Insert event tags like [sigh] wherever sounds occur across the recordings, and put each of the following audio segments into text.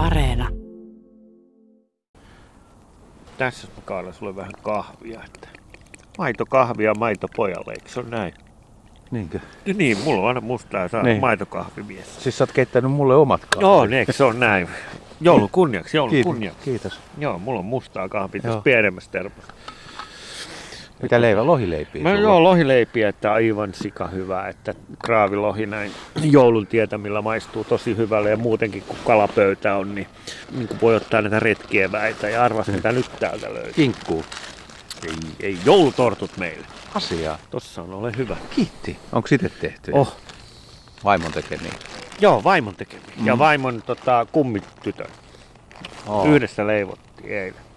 Areena. Tässä mä kaadan sulle vähän kahvia. Että maito kahvia maito pojalle, eikö se ole näin? Niinkö? Ja niin, mulla on aina mustaa saa Niin. maitokahvimies. Siis sä oot keittänyt mulle omat kahvit. Joo, niin, eikö se on näin? Joulun kunniaksi, joulun Kiitos. kunniaksi. Kiitos. Joo, mulla on mustaa kahvia tässä pienemmässä termossa. Mitä leivä? Lohileipiä? Mä sulla? joo, lohileipiä, että aivan sika hyvä, että kraavilohi näin joulun tietämillä maistuu tosi hyvälle ja muutenkin kun kalapöytä on, niin, niin kuin voi ottaa näitä retkieväitä ja arvas mitä nyt täältä löytyy. Kinkkuu. Ei, ei joulutortut meille. Asiaa. Tossa on, ole hyvä. Kiitti. Onko itse tehty? Oh, Vaimon tekemiä. joo, vaimon tekemiä. Mm. Ja vaimon tota, kummitytön. Oh. Yhdessä leivottiin eilen.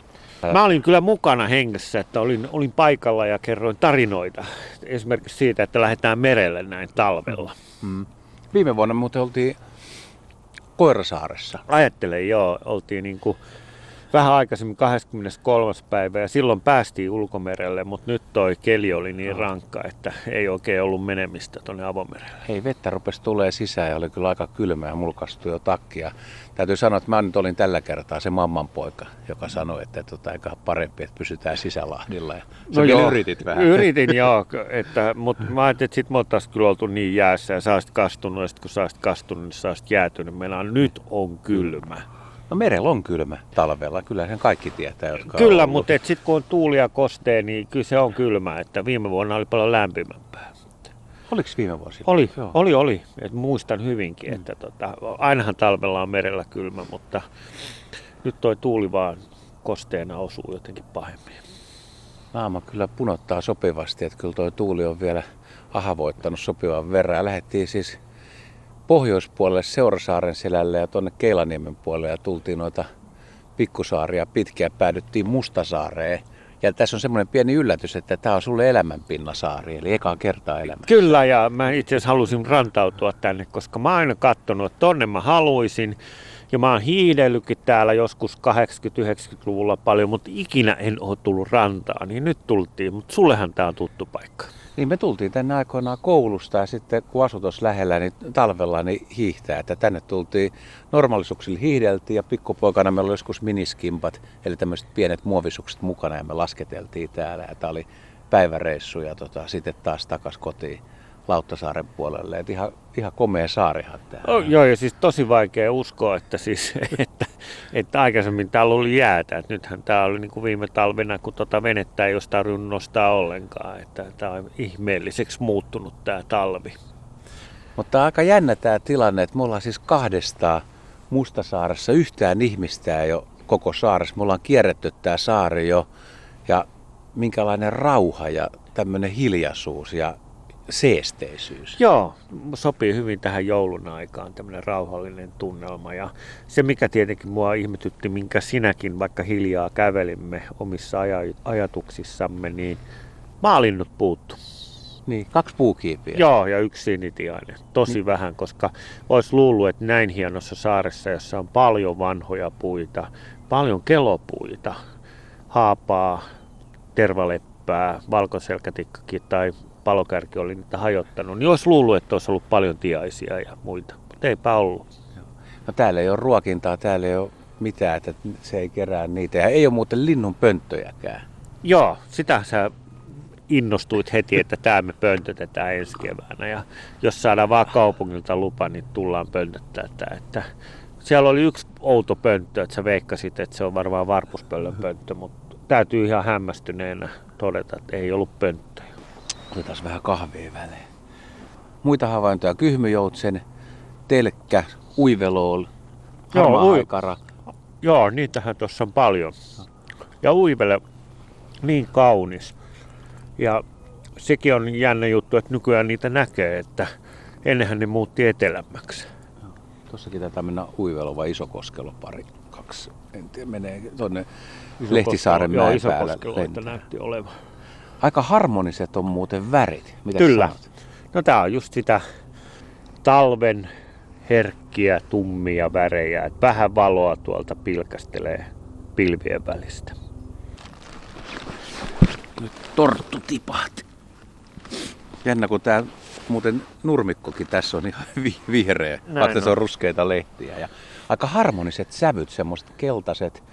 Mä olin kyllä mukana hengessä, että olin, olin paikalla ja kerroin tarinoita. Esimerkiksi siitä, että lähdetään merelle näin talvella. Mm. Viime vuonna muuten oltiin Koirasaaressa. Ajattelen, joo, oltiin niin kuin vähän aikaisemmin 23. päivä ja silloin päästiin ulkomerelle, mutta nyt toi keli oli niin rankka, että ei oikein ollut menemistä tuonne avomerelle. Hei, vettä rupesi tulee sisään ja oli kyllä aika kylmä ja mulkastui jo takkia. Täytyy sanoa, että mä nyt olin tällä kertaa se mamman poika, joka sanoi, että tota, eikä parempi, että pysytään sisälahdilla. Ja sä no vielä yritit vähän. Yritin [laughs] joo, että, mutta mä ajattelin, että sit me oltaisiin kyllä oltu niin jäässä ja sä olisit kastunut ja sit kun sä olisit kastunut, niin sä olisit jäätynyt. Meillä nyt on kylmä. No merellä on kylmä talvella, kyllä sen kaikki tietää, jotka Kyllä, mutta sitten kun on tuuli ja kostee, niin kyllä se on kylmä. Että viime vuonna oli paljon lämpimämpää. Oliko viime vuosi? Oli, Joo. oli, oli. Et muistan hyvinkin, että tota, ainahan talvella on merellä kylmä, mutta nyt toi tuuli vaan kosteena osuu jotenkin pahemmin. Naama kyllä punottaa sopivasti, että kyllä tuo tuuli on vielä ahavoittanut sopivan verran. Ja lähdettiin siis pohjoispuolelle Seurasaaren selälle ja tuonne Keilaniemen puolelle ja tultiin noita pikkusaaria pitkiä päädyttiin Mustasaareen. Ja tässä on semmoinen pieni yllätys, että tämä on sulle elämänpinnasaari, eli ekaa kertaa elämä. Kyllä, ja mä itse asiassa halusin rantautua tänne, koska mä oon aina katsonut, että tonne mä haluaisin. Ja mä oon hiidellytkin täällä joskus 80-90-luvulla paljon, mutta ikinä en ole tullut rantaan. Niin nyt tultiin, mutta sullehan tää on tuttu paikka. Niin me tultiin tänne aikoinaan koulusta ja sitten kun asui lähellä, niin talvella niin hiihtää. Että tänne tultiin normaalisuuksilla hiihdeltiin ja pikkupoikana meillä oli joskus miniskimpat, eli tämmöiset pienet muovisukset mukana ja me lasketeltiin täällä. Ja tämä oli päiväreissu ja tota, sitten taas takas kotiin Lauttasaaren puolelle. Et ihan, ihan komea saarihan tämä. Oh, joo, ja siis tosi vaikea uskoa, että, siis, [laughs] että, että aikaisemmin täällä oli jäätä. Että nythän tämä oli niin kuin viime talvena, kun tota venettä ei olisi tarvinnut nostaa ollenkaan. Että tämä on ihmeelliseksi muuttunut tämä talvi. Mutta aika jännä tämä tilanne, että me ollaan siis kahdestaan Mustasaaressa. Yhtään ihmistä ei ole koko saaressa. Me ollaan kierretty tämä saari jo ja minkälainen rauha ja tämmöinen hiljaisuus ja seesteisyys. Joo, sopii hyvin tähän joulun aikaan tämmöinen rauhallinen tunnelma. Ja se, mikä tietenkin mua ihmetytti, minkä sinäkin vaikka hiljaa kävelimme omissa aja- ajatuksissamme, niin maalinnut puuttu. Niin, kaksi puukiipiä. Joo, ja yksi sinitiainen. Tosi vähän, koska olisi luullut, että näin hienossa saaressa, jossa on paljon vanhoja puita, paljon kelopuita, haapaa, tervaleppää, valkoselkätikkakin tai palokärki oli niitä hajottanut, niin olisi luullut, että olisi ollut paljon tiaisia ja muita. Mutta eipä ollut. No täällä ei ole ruokintaa, täällä ei ole mitään, että se ei kerää niitä. Ja ei ole muuten linnun pönttöjäkään. Joo, sitä sä innostuit heti, että tämä me pöntötetään ensi keväänä. Ja jos saadaan vaan kaupungilta lupa, niin tullaan pöntöttää tämä. Että siellä oli yksi outo pönttö, että sä veikkasit, että se on varmaan varpuspöllön pönttö, mutta täytyy ihan hämmästyneenä todeta, että ei ollut pönttöjä. Otetaan vähän kahvia väliin. Muita havaintoja. Kyhmyjoutsen, telkkä, uivelool, Joo, harmaa ui-. Joo, niitähän tuossa on paljon. Ja uivele niin kaunis. Ja sekin on jännä juttu, että nykyään niitä näkee, että ennenhän ne muutti etelämmäksi. Tuossakin taitaa mennä uivelo vai isokoskelo pari. Kaksi. En tiedä, menee tuonne Lehtisaaren mäen päällä. isokoskeloita lentää. näytti olevan. Aika harmoniset on muuten värit. Mitä Kyllä. sanot? No tää on just sitä talven herkkiä, tummia värejä. Et vähän valoa tuolta pilkastelee pilvien välistä. Nyt torttu tipahti. Jännä, kun tää muuten nurmikkokin tässä on ihan vi- vihreä, Näin vaikka se on. on ruskeita lehtiä. Ja aika harmoniset sävyt, semmoiset keltaiset,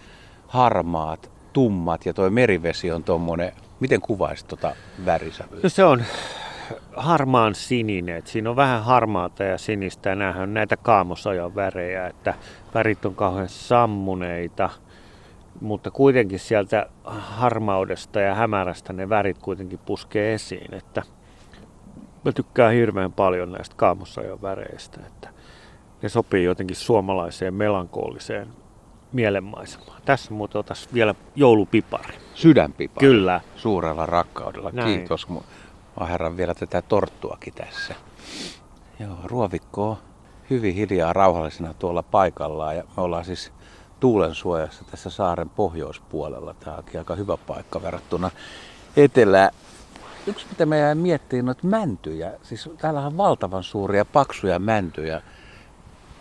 harmaat, tummat ja toi merivesi on tuommoinen, miten kuvaisit tota värisävyä? No se on harmaan sininen. että siinä on vähän harmaata ja sinistä. Ja näähän on näitä kaamosajan värejä, että värit on kauhean sammuneita. Mutta kuitenkin sieltä harmaudesta ja hämärästä ne värit kuitenkin puskee esiin. Että mä tykkään hirveän paljon näistä kaamosajan väreistä. Että ne sopii jotenkin suomalaiseen melankooliseen mielenmaisemaan. Tässä muuten otas vielä joulupipari. Sydänpipa. Kyllä. Suurella rakkaudella. Näin. Kiitos. Mä aherran vielä tätä torttuakin tässä. Joo, ruovikko on hyvin hiljaa rauhallisena tuolla paikallaan. Ja me ollaan siis tuulen suojassa tässä saaren pohjoispuolella. Tämä onkin aika hyvä paikka verrattuna etelään. Yksi mitä me jäi miettimään, noita mäntyjä. Siis täällä on valtavan suuria, paksuja mäntyjä.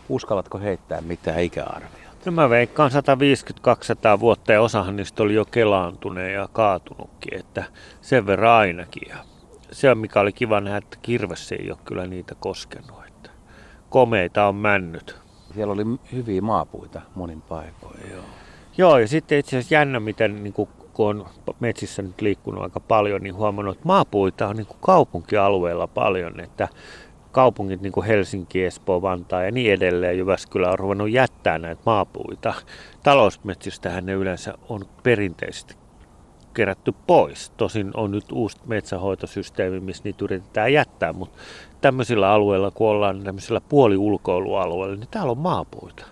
Uskallatko heittää mitään ikäarvioita? No mä veikkaan 150-200 vuotta ja osahan niistä oli jo kelaantuneen ja kaatunutkin, että sen verran ainakin. Ja se mikä oli kiva nähdä, että kirves ei ole kyllä niitä koskenut. Että komeita on männyt. Siellä oli hyviä maapuita monin paikoin. Joo. Joo, ja sitten itse asiassa jännä, miten niin kuin, kun on metsissä nyt liikkunut aika paljon, niin huomannut, että maapuita on niin kuin kaupunkialueella paljon, että kaupungit niin kuin Helsinki, Espoo, Vantaa ja niin edelleen, Jyväskylä on ruvennut jättää näitä maapuita. Talousmetsistähän ne yleensä on perinteisesti kerätty pois. Tosin on nyt uusi metsähoitosysteemi, missä niitä yritetään jättää, mutta tämmöisillä alueilla, kun ollaan tämmöisillä puoliulkoilualueilla, niin täällä on maapuita.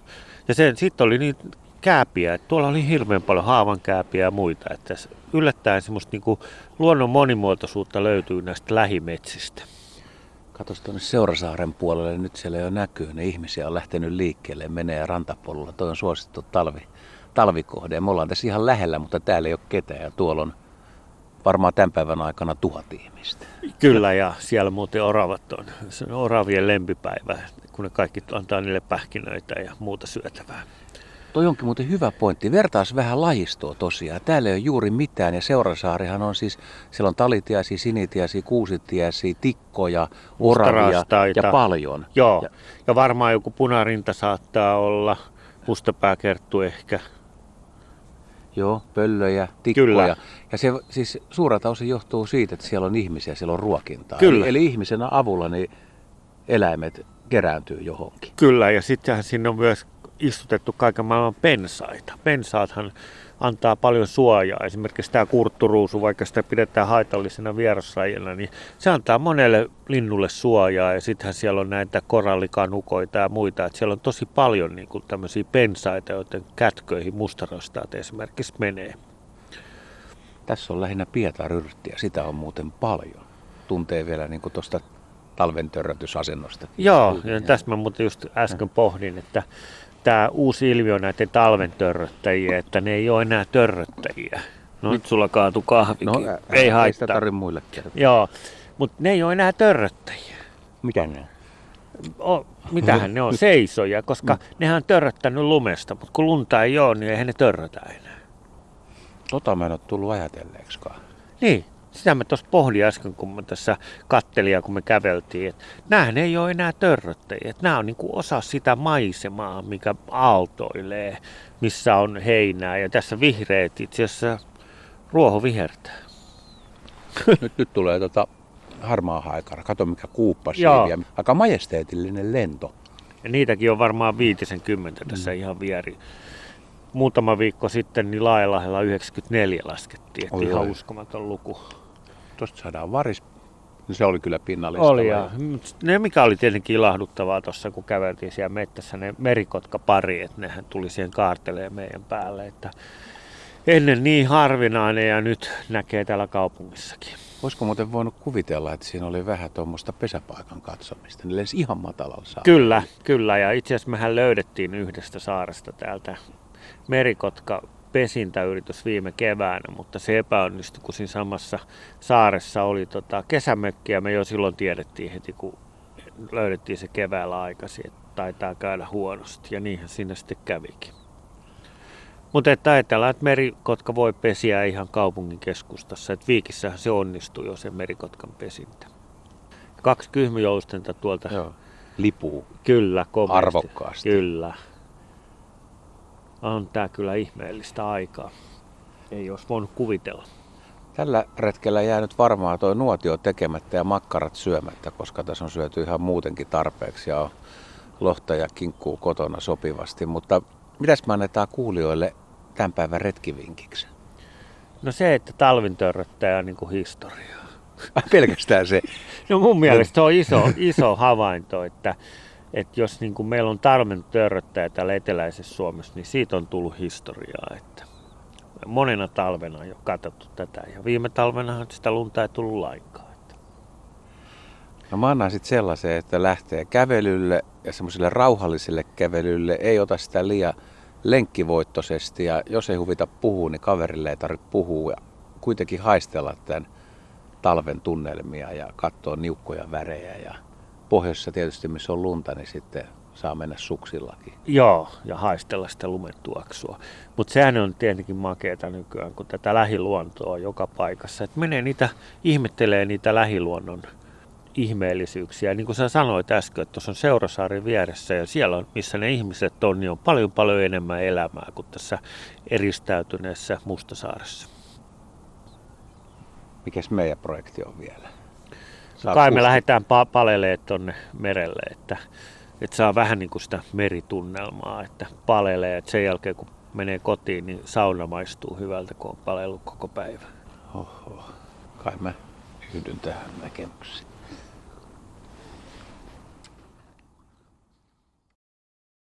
Ja sen, sitten oli niin kääpiä, että tuolla oli hirveän paljon haavankääpiä ja muita, että yllättäen semmoista niin kuin luonnon monimuotoisuutta löytyy näistä lähimetsistä. Katos tuonne Seurasaaren puolelle, nyt siellä jo näkyy, ne ihmisiä on lähtenyt liikkeelle, menee rantapolulla. Toi on suosittu talvi, talvikohde. Me ollaan tässä ihan lähellä, mutta täällä ei ole ketään ja tuolla on varmaan tämän päivän aikana tuhat ihmistä. Kyllä, ja siellä muuten oravat on. Se on oravien lempipäivä, kun ne kaikki antaa niille pähkinöitä ja muuta syötävää. Toi onkin muuten hyvä pointti. Vertaas vähän lajistoa tosiaan. Täällä ei ole juuri mitään ja Seurasaarihan on siis, siellä on talitiaisia, sinitiaisia, kuusitiaisia, tikkoja, oravia ja paljon. Joo, Ja- ja, varmaan joku punarinta saattaa olla, mustapääkerttu ehkä. Joo, pöllöjä, tikkoja. Kyllä. Ja se siis suurelta osin johtuu siitä, että siellä on ihmisiä, siellä on ruokintaa. Kyllä. Eli, eli ihmisen avulla niin eläimet kerääntyy johonkin. Kyllä, ja sittenhän sinne on myös istutettu kaiken maailman pensaita. Pensaathan antaa paljon suojaa. Esimerkiksi tämä kurtturuusu, vaikka sitä pidetään haitallisena vieraslajina, niin se antaa monelle linnulle suojaa. Ja sittenhän siellä on näitä korallikanukoita ja muita. Että siellä on tosi paljon niin kuin tämmöisiä pensaita, joiden kätköihin mustarostaat esimerkiksi menee. Tässä on lähinnä pietaryrttiä, sitä on muuten paljon. Tuntee vielä niin tuosta talven törrötysasennosta. Joo, ja tässä mä muuten just äsken pohdin, että tämä uusi ilmiö näiden talven törröttäjiä, että ne ei ole enää törröttäjiä. No nyt sulla kaatu kahvikin. No, ei ei sitä haittaa. tarvitse muille kertoa. Joo, mutta ne ei ole enää törröttäjiä. Mitä ne on? O, mitähän ne on? Seisoja, koska Mm. nehän on törröttänyt lumesta, mutta kun lunta ei ole, niin eihän ne törrötä enää. Tota mä en ole tullut ajatelleeksikaan. Niin, sitä mä tuossa pohdin äsken, kun mä tässä kattelin ja kun me käveltiin, että näähän ei ole enää törröttäjiä. Että nämä on niinku osa sitä maisemaa, mikä aaltoilee, missä on heinää. Ja tässä vihreät itse asiassa ruoho vihertää. [laughs] nyt, nyt tulee tota harmaa haikara. Kato mikä kuuppas Joo. siiviä. Aika majesteetillinen lento. Ja niitäkin on varmaan viitisen kymmentä tässä mm. ihan vieri. Muutama viikko sitten niin Laajalahdella 94 laskettiin, että Oi, ihan oi. uskomaton luku. Tuosta saadaan varis. No se oli kyllä pinnallista. Oli ja ne mikä oli tietenkin ilahduttavaa tuossa, kun käveltiin siellä mettässä, ne merikotka pari, että nehän tuli siihen kaarteleen meidän päälle, että ennen niin harvinainen ja nyt näkee täällä kaupungissakin. Olisiko muuten voinut kuvitella, että siinä oli vähän tuommoista pesäpaikan katsomista? Ne lensi ihan matalalla saa. Kyllä, kyllä ja itse asiassa mehän löydettiin yhdestä saaresta täältä merikotka pesintäyritys viime keväänä, mutta se epäonnistui, kun siinä samassa saaressa oli tota kesämökki ja me jo silloin tiedettiin heti, kun löydettiin se keväällä aikaisin, että taitaa käydä huonosti ja niinhän siinä sitten kävikin. Mutta että ajatellaan, että merikotka voi pesiä ihan kaupungin keskustassa, että Viikissähän se onnistui jo se merikotkan pesintä. Kaksi kyhmyjoustenta tuolta. Joo. Lipuu. Kyllä, komeasti. Arvokkaasti. Kyllä. On tää kyllä ihmeellistä aikaa. Ei olisi voinut kuvitella. Tällä retkellä jää nyt varmaan tuo nuotio tekemättä ja makkarat syömättä, koska tässä on syöty ihan muutenkin tarpeeksi ja on lohta ja kinkkuu kotona sopivasti. Mutta mitäs me annetaan kuulijoille tämän päivän retkivinkiksi? No se, että talvin törröttäjä on niin kuin historiaa. Pelkästään se. [laughs] No mun mielestä se on iso, iso havainto, että, että jos niin kuin meillä on talven törröttäjä täällä eteläisessä Suomessa, niin siitä on tullut historiaa. Että monena talvena on jo katsottu tätä ja viime talvenahan sitä lunta ei tullut lainkaan. Että. No mä annan sitten sellaisen, että lähtee kävelylle ja semmoiselle rauhalliselle kävelylle, ei ota sitä liian lenkkivoittoisesti ja jos ei huvita puhua, niin kaverille ei tarvitse puhua ja kuitenkin haistella tämän talven tunnelmia ja katsoa niukkoja värejä ja pohjoisessa tietysti missä on lunta, niin sitten saa mennä suksillakin. Joo, ja haistella sitä lumetuoksua. Mutta sehän on tietenkin makeeta nykyään, kun tätä lähiluontoa on joka paikassa. Et menee niitä, ihmettelee niitä lähiluonnon ihmeellisyyksiä. Niin kuin sä sanoit äsken, että tuossa on Seurasaari vieressä ja siellä, on, missä ne ihmiset on, niin on paljon paljon enemmän elämää kuin tässä eristäytyneessä Mustasaaressa. Mikäs meidän projekti on vielä? Saa Kai me lähdetään pa- palelee tuonne merelle, että, että saa vähän niin kuin sitä meritunnelmaa, että palelee, että sen jälkeen kun menee kotiin, niin sauna maistuu hyvältä, kun on palellut koko päivä. Oho, kai mä yhdyn tähän näkemykseen.